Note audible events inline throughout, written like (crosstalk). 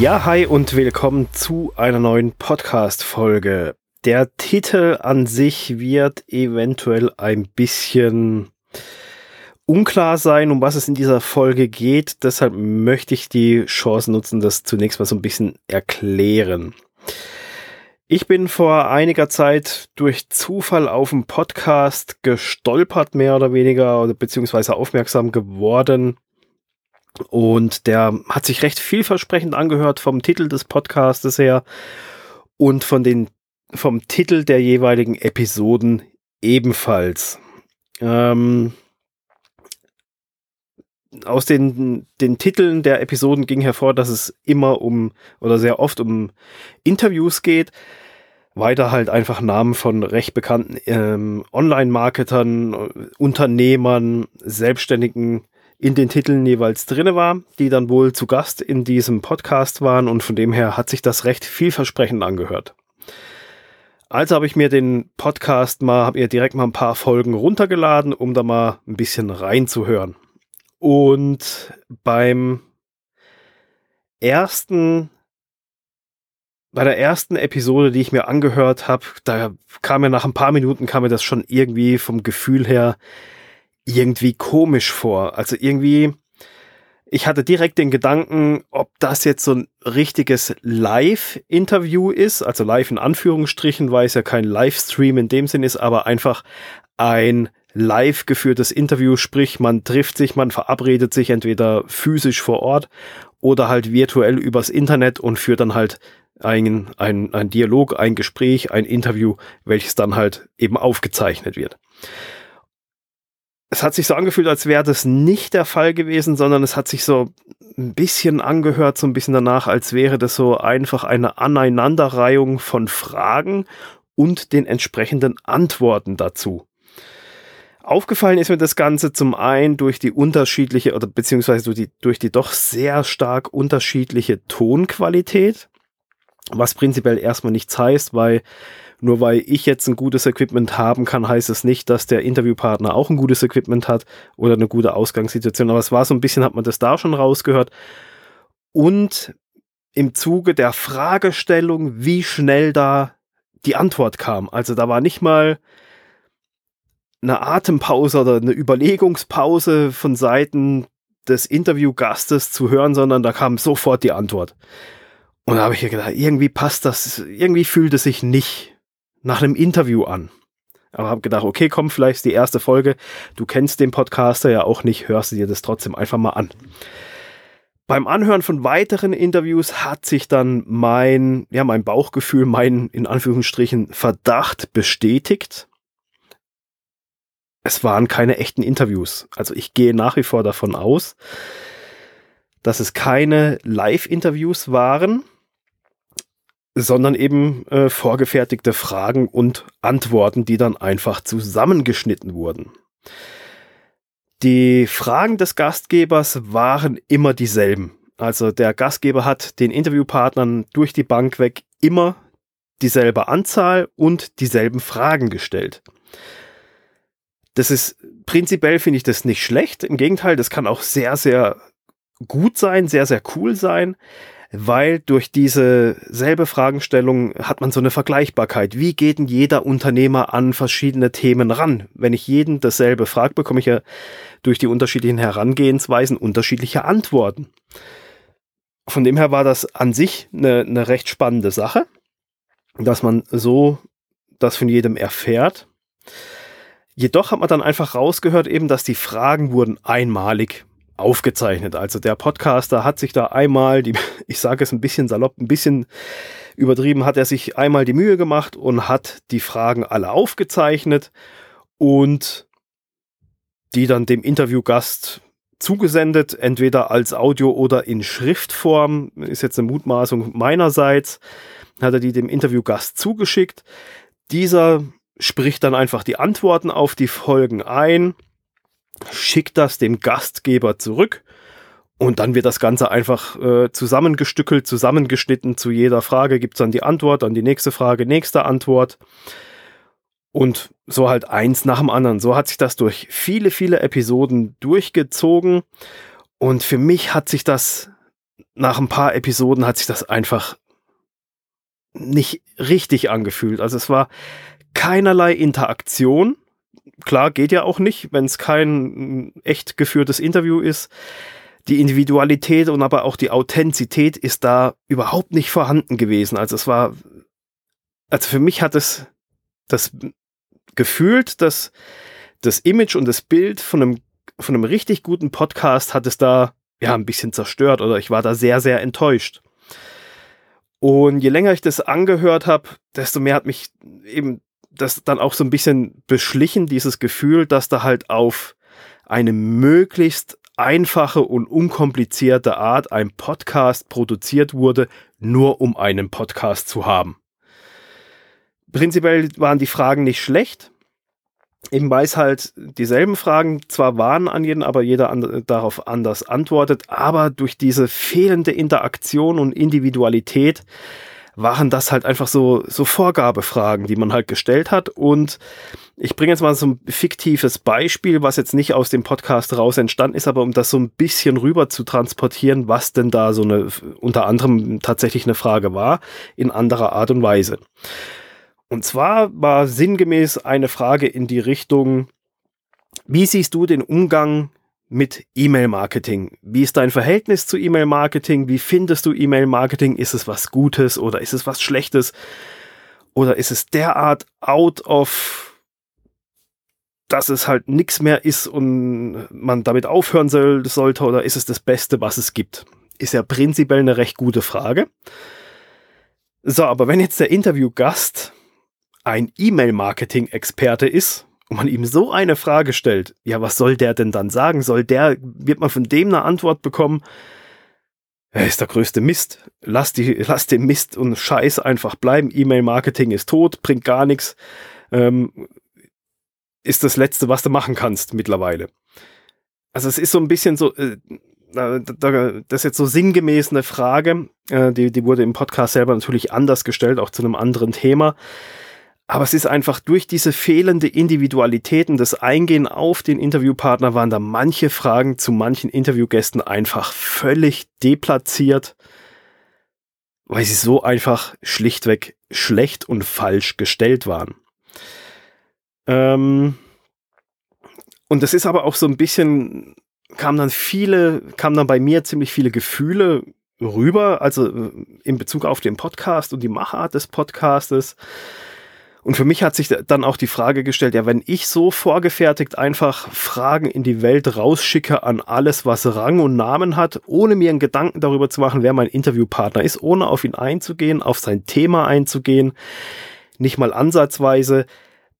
Ja, hi und willkommen zu einer neuen Podcast-Folge. Der Titel an sich wird eventuell ein bisschen unklar sein, um was es in dieser Folge geht. Deshalb möchte ich die Chance nutzen, das zunächst mal so ein bisschen erklären. Ich bin vor einiger Zeit durch Zufall auf einen Podcast gestolpert, mehr oder weniger, beziehungsweise aufmerksam geworden. Und der hat sich recht vielversprechend angehört vom Titel des Podcastes her und von den, vom Titel der jeweiligen Episoden ebenfalls. Ähm, aus den, den Titeln der Episoden ging hervor, dass es immer um oder sehr oft um Interviews geht. Weiter halt einfach Namen von recht bekannten ähm, Online-Marketern, Unternehmern, Selbstständigen in den Titeln jeweils drinne war, die dann wohl zu Gast in diesem Podcast waren und von dem her hat sich das recht vielversprechend angehört. Also habe ich mir den Podcast mal, habe mir direkt mal ein paar Folgen runtergeladen, um da mal ein bisschen reinzuhören. Und beim ersten, bei der ersten Episode, die ich mir angehört habe, da kam mir nach ein paar Minuten, kam mir das schon irgendwie vom Gefühl her irgendwie komisch vor. Also irgendwie, ich hatte direkt den Gedanken, ob das jetzt so ein richtiges Live-Interview ist, also live in Anführungsstrichen, weil es ja kein Livestream in dem Sinn ist, aber einfach ein live geführtes Interview, sprich man trifft sich, man verabredet sich entweder physisch vor Ort oder halt virtuell übers Internet und führt dann halt ein, ein, ein Dialog, ein Gespräch, ein Interview, welches dann halt eben aufgezeichnet wird. Es hat sich so angefühlt, als wäre das nicht der Fall gewesen, sondern es hat sich so ein bisschen angehört, so ein bisschen danach, als wäre das so einfach eine Aneinanderreihung von Fragen und den entsprechenden Antworten dazu. Aufgefallen ist mir das Ganze zum einen durch die unterschiedliche oder beziehungsweise durch die, durch die doch sehr stark unterschiedliche Tonqualität, was prinzipiell erstmal nichts heißt, weil nur weil ich jetzt ein gutes Equipment haben kann, heißt es nicht, dass der Interviewpartner auch ein gutes Equipment hat oder eine gute Ausgangssituation. Aber es war so ein bisschen, hat man das da schon rausgehört. Und im Zuge der Fragestellung, wie schnell da die Antwort kam. Also da war nicht mal eine Atempause oder eine Überlegungspause von Seiten des Interviewgastes zu hören, sondern da kam sofort die Antwort. Und da habe ich gedacht, irgendwie passt das, irgendwie fühlt es sich nicht nach einem Interview an. Aber habe gedacht, okay, komm, vielleicht ist die erste Folge. Du kennst den Podcaster ja auch nicht, hörst du dir das trotzdem einfach mal an. Beim Anhören von weiteren Interviews hat sich dann mein, ja, mein Bauchgefühl, mein in Anführungsstrichen Verdacht bestätigt es waren keine echten Interviews. Also ich gehe nach wie vor davon aus, dass es keine Live-Interviews waren, sondern eben äh, vorgefertigte Fragen und Antworten, die dann einfach zusammengeschnitten wurden. Die Fragen des Gastgebers waren immer dieselben. Also der Gastgeber hat den Interviewpartnern durch die Bank weg immer dieselbe Anzahl und dieselben Fragen gestellt. Das ist prinzipiell finde ich das nicht schlecht. Im Gegenteil, das kann auch sehr, sehr gut sein, sehr, sehr cool sein, weil durch diese selbe Fragestellung hat man so eine Vergleichbarkeit. Wie geht denn jeder Unternehmer an verschiedene Themen ran? Wenn ich jeden dasselbe frage, bekomme ich ja durch die unterschiedlichen Herangehensweisen unterschiedliche Antworten. Von dem her war das an sich eine, eine recht spannende Sache, dass man so das von jedem erfährt. Jedoch hat man dann einfach rausgehört eben, dass die Fragen wurden einmalig aufgezeichnet. Also der Podcaster hat sich da einmal, die, (laughs) ich sage es ein bisschen salopp, ein bisschen übertrieben, hat er sich einmal die Mühe gemacht und hat die Fragen alle aufgezeichnet und die dann dem Interviewgast zugesendet, entweder als Audio oder in Schriftform, ist jetzt eine Mutmaßung meinerseits, hat er die dem Interviewgast zugeschickt. Dieser spricht dann einfach die Antworten auf die Folgen ein, schickt das dem Gastgeber zurück und dann wird das Ganze einfach äh, zusammengestückelt, zusammengeschnitten. Zu jeder Frage gibt es dann die Antwort, dann die nächste Frage, nächste Antwort. Und so halt eins nach dem anderen. So hat sich das durch viele, viele Episoden durchgezogen. Und für mich hat sich das nach ein paar Episoden hat sich das einfach nicht richtig angefühlt. Also es war keinerlei Interaktion. Klar, geht ja auch nicht, wenn es kein echt geführtes Interview ist. Die Individualität und aber auch die Authentizität ist da überhaupt nicht vorhanden gewesen. Also es war, also für mich hat es das gefühlt, dass das Image und das Bild von einem, von einem richtig guten Podcast hat es da ja ein bisschen zerstört oder ich war da sehr, sehr enttäuscht. Und je länger ich das angehört habe, desto mehr hat mich eben das dann auch so ein bisschen beschlichen, dieses Gefühl, dass da halt auf eine möglichst einfache und unkomplizierte Art ein Podcast produziert wurde, nur um einen Podcast zu haben. Prinzipiell waren die Fragen nicht schlecht, eben weil es halt dieselben Fragen zwar waren an jeden, aber jeder an, darauf anders antwortet, aber durch diese fehlende Interaktion und Individualität waren das halt einfach so, so Vorgabefragen, die man halt gestellt hat. Und ich bringe jetzt mal so ein fiktives Beispiel, was jetzt nicht aus dem Podcast raus entstanden ist, aber um das so ein bisschen rüber zu transportieren, was denn da so eine, unter anderem tatsächlich eine Frage war, in anderer Art und Weise. Und zwar war sinngemäß eine Frage in die Richtung, wie siehst du den Umgang mit E-Mail-Marketing? Wie ist dein Verhältnis zu E-Mail-Marketing? Wie findest du E-Mail-Marketing? Ist es was Gutes oder ist es was Schlechtes? Oder ist es derart out of, dass es halt nichts mehr ist und man damit aufhören soll, sollte? Oder ist es das Beste, was es gibt? Ist ja prinzipiell eine recht gute Frage. So, aber wenn jetzt der Interviewgast ein E-Mail-Marketing-Experte ist und man ihm so eine Frage stellt, ja, was soll der denn dann sagen? Soll der, wird man von dem eine Antwort bekommen? Er ist der größte Mist. Lass, die, lass den Mist und Scheiß einfach bleiben. E-Mail-Marketing ist tot, bringt gar nichts. Ähm, ist das Letzte, was du machen kannst mittlerweile. Also es ist so ein bisschen so, äh, das ist jetzt so sinngemäß eine Frage, äh, die, die wurde im Podcast selber natürlich anders gestellt, auch zu einem anderen Thema. Aber es ist einfach durch diese fehlende Individualitäten, das Eingehen auf den Interviewpartner waren da manche Fragen zu manchen Interviewgästen einfach völlig deplatziert, weil sie so einfach schlichtweg schlecht und falsch gestellt waren. Ähm und das ist aber auch so ein bisschen, kam dann viele, kam dann bei mir ziemlich viele Gefühle rüber, also äh, in Bezug auf den Podcast und die Machart des Podcastes. Und für mich hat sich dann auch die Frage gestellt, ja, wenn ich so vorgefertigt einfach Fragen in die Welt rausschicke an alles, was Rang und Namen hat, ohne mir einen Gedanken darüber zu machen, wer mein Interviewpartner ist, ohne auf ihn einzugehen, auf sein Thema einzugehen, nicht mal ansatzweise,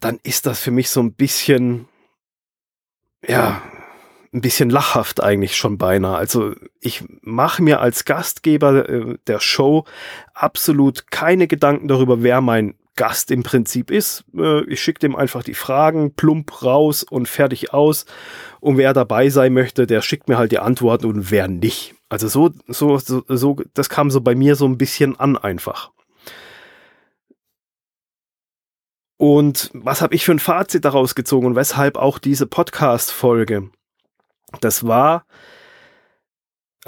dann ist das für mich so ein bisschen, ja, ein bisschen lachhaft eigentlich schon beinahe. Also ich mache mir als Gastgeber äh, der Show absolut keine Gedanken darüber, wer mein Gast im Prinzip ist. Äh, ich schicke dem einfach die Fragen plump raus und fertig aus. Und wer dabei sein möchte, der schickt mir halt die Antworten und wer nicht. Also so, so, so, so das kam so bei mir so ein bisschen an einfach. Und was habe ich für ein Fazit daraus gezogen und weshalb auch diese Podcast-Folge? Das war,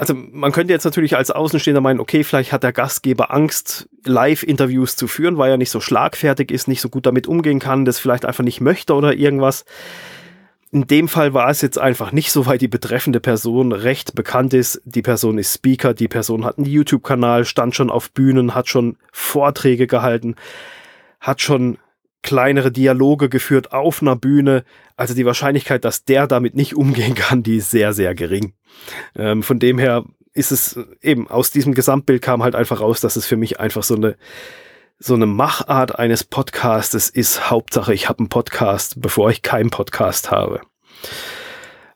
also man könnte jetzt natürlich als Außenstehender meinen, okay, vielleicht hat der Gastgeber Angst, Live-Interviews zu führen, weil er nicht so schlagfertig ist, nicht so gut damit umgehen kann, das vielleicht einfach nicht möchte oder irgendwas. In dem Fall war es jetzt einfach nicht so, weil die betreffende Person recht bekannt ist. Die Person ist Speaker, die Person hat einen YouTube-Kanal, stand schon auf Bühnen, hat schon Vorträge gehalten, hat schon kleinere Dialoge geführt auf einer Bühne. Also die Wahrscheinlichkeit, dass der damit nicht umgehen kann, die ist sehr, sehr gering. Ähm, von dem her ist es eben aus diesem Gesamtbild kam halt einfach raus, dass es für mich einfach so eine so eine Machart eines Podcastes ist. Hauptsache, ich habe einen Podcast, bevor ich keinen Podcast habe.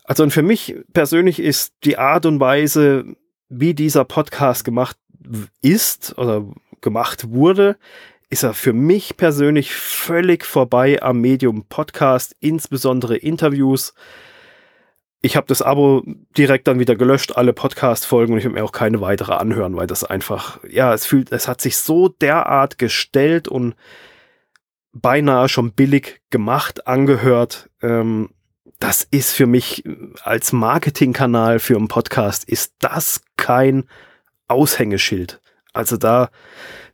Also und für mich persönlich ist die Art und Weise, wie dieser Podcast gemacht ist oder gemacht wurde, ist er für mich persönlich völlig vorbei am Medium Podcast, insbesondere Interviews. Ich habe das Abo direkt dann wieder gelöscht, alle Podcast-Folgen und ich habe mir auch keine weitere anhören, weil das einfach, ja, es fühlt, es hat sich so derart gestellt und beinahe schon billig gemacht angehört. Ähm, das ist für mich als Marketingkanal für einen Podcast, ist das kein Aushängeschild. Also da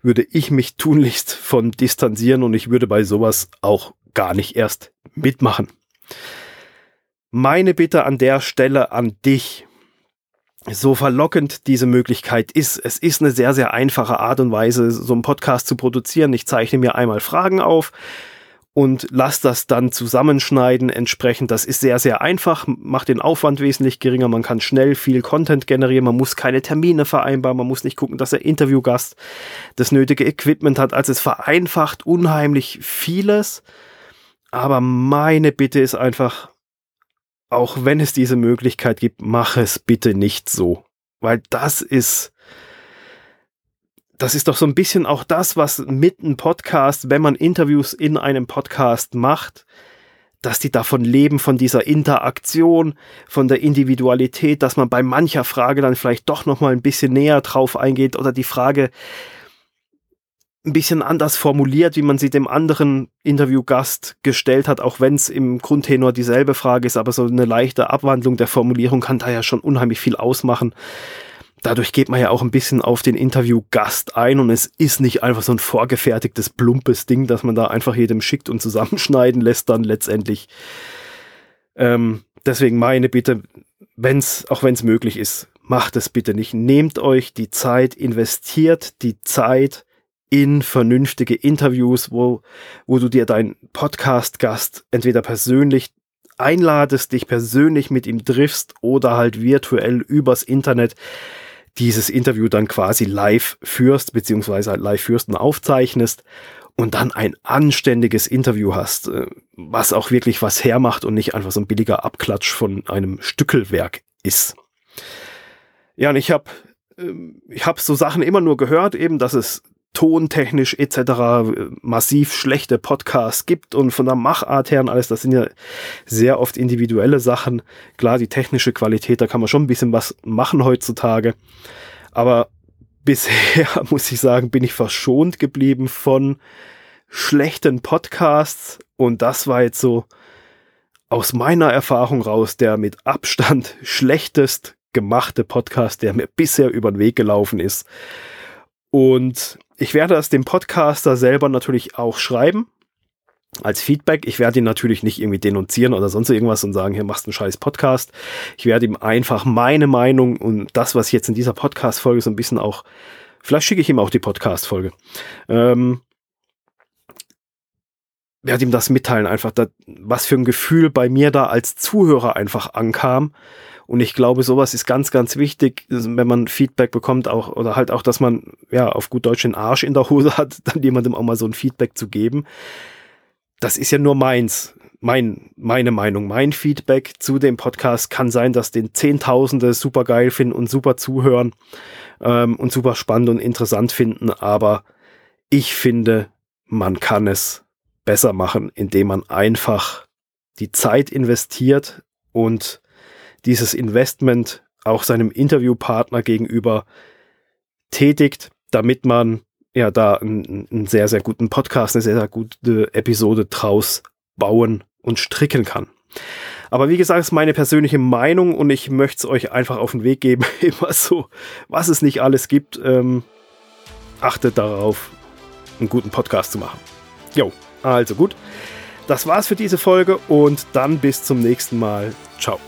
würde ich mich tunlichst von distanzieren und ich würde bei sowas auch gar nicht erst mitmachen. Meine Bitte an der Stelle an dich, so verlockend diese Möglichkeit ist. Es ist eine sehr, sehr einfache Art und Weise, so einen Podcast zu produzieren. Ich zeichne mir einmal Fragen auf und lass das dann zusammenschneiden entsprechend. Das ist sehr, sehr einfach, macht den Aufwand wesentlich geringer. Man kann schnell viel Content generieren. Man muss keine Termine vereinbaren. Man muss nicht gucken, dass der Interviewgast das nötige Equipment hat. Also es vereinfacht unheimlich vieles. Aber meine Bitte ist einfach, auch wenn es diese Möglichkeit gibt, mach es bitte nicht so. Weil das ist, das ist doch so ein bisschen auch das, was mit einem Podcast, wenn man Interviews in einem Podcast macht, dass die davon leben, von dieser Interaktion, von der Individualität, dass man bei mancher Frage dann vielleicht doch noch mal ein bisschen näher drauf eingeht oder die Frage ein bisschen anders formuliert, wie man sie dem anderen Interviewgast gestellt hat, auch wenn es im Grundtenor dieselbe Frage ist, aber so eine leichte Abwandlung der Formulierung kann da ja schon unheimlich viel ausmachen. Dadurch geht man ja auch ein bisschen auf den Interviewgast ein und es ist nicht einfach so ein vorgefertigtes, plumpes Ding, das man da einfach jedem schickt und zusammenschneiden lässt dann letztendlich. Ähm, deswegen meine Bitte, wenn's, auch wenn es möglich ist, macht es bitte nicht. Nehmt euch die Zeit, investiert die Zeit, in vernünftige Interviews, wo, wo du dir deinen Podcast-Gast entweder persönlich einladest, dich persönlich mit ihm triffst oder halt virtuell übers Internet dieses Interview dann quasi live führst, beziehungsweise live führst und aufzeichnest und dann ein anständiges Interview hast, äh, was auch wirklich was hermacht und nicht einfach so ein billiger Abklatsch von einem Stückelwerk ist. Ja, und ich habe ähm, ich habe so Sachen immer nur gehört, eben, dass es tontechnisch etc. massiv schlechte Podcasts gibt und von der Machart her und alles, das sind ja sehr oft individuelle Sachen. Klar, die technische Qualität, da kann man schon ein bisschen was machen heutzutage. Aber bisher, (laughs) muss ich sagen, bin ich verschont geblieben von schlechten Podcasts und das war jetzt so aus meiner Erfahrung raus der mit Abstand (laughs) schlechtest gemachte Podcast, der mir bisher über den Weg gelaufen ist. Und ich werde das dem Podcaster selber natürlich auch schreiben. Als Feedback. Ich werde ihn natürlich nicht irgendwie denunzieren oder sonst irgendwas und sagen, hier machst du einen scheiß Podcast. Ich werde ihm einfach meine Meinung und das, was jetzt in dieser Podcast-Folge so ein bisschen auch, vielleicht schicke ich ihm auch die Podcast-Folge. Ähm, werde ihm das mitteilen, einfach, dat, was für ein Gefühl bei mir da als Zuhörer einfach ankam und ich glaube, sowas ist ganz, ganz wichtig, wenn man Feedback bekommt, auch, oder halt auch, dass man, ja, auf gut Deutsch den Arsch in der Hose (laughs) hat, dann jemandem auch mal so ein Feedback zu geben. Das ist ja nur meins, mein, meine Meinung, mein Feedback zu dem Podcast kann sein, dass den Zehntausende super geil finden und super zuhören ähm, und super spannend und interessant finden, aber ich finde, man kann es besser machen, indem man einfach die Zeit investiert und dieses Investment auch seinem Interviewpartner gegenüber tätigt, damit man ja da einen, einen sehr, sehr guten Podcast, eine sehr, sehr gute Episode draus bauen und stricken kann. Aber wie gesagt, ist meine persönliche Meinung und ich möchte es euch einfach auf den Weg geben. (laughs) Immer so, was es nicht alles gibt, ähm, achtet darauf, einen guten Podcast zu machen. Jo, also gut. Das war's für diese Folge und dann bis zum nächsten Mal. Ciao.